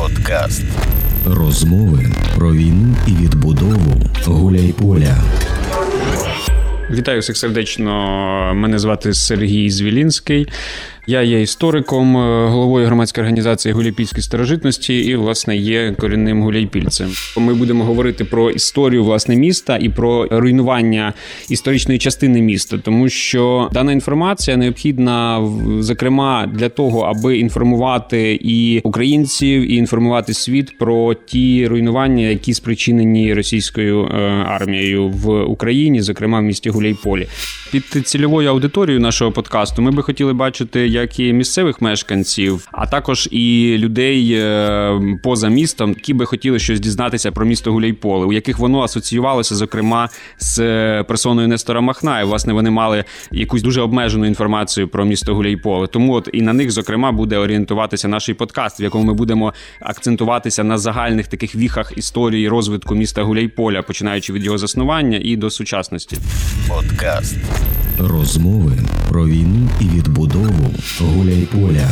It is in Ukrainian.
Подкаст. Розмови про війну і відбудову Гуляйполя. Вітаю всіх сердечно. Мене звати Сергій Звілінський. Я є істориком, е, головою громадської організації Гуляйпільські старожитності і, власне, є корінним гуляйпільцем. Ми будемо говорити про історію власне міста і про руйнування історичної частини міста, тому що дана інформація необхідна зокрема для того, аби інформувати і українців, і інформувати світ про ті руйнування, які спричинені російською е, армією в Україні, зокрема в місті Гуляйполі. Під цільовою аудиторією нашого подкасту ми би хотіли бачити як і місцевих мешканців, а також і людей е, поза містом, які би хотіли щось дізнатися про місто Гуляйполе, у яких воно асоціювалося, зокрема, з е, персоною Нестора Махна. І, власне, вони мали якусь дуже обмежену інформацію про місто Гуляйполе. Тому от і на них, зокрема, буде орієнтуватися наш подкаст, в якому ми будемо акцентуватися на загальних таких віхах історії розвитку міста Гуляйполя, починаючи від його заснування і до сучасності. Подкаст. Розмови про війну і відбудову Гуляйполя.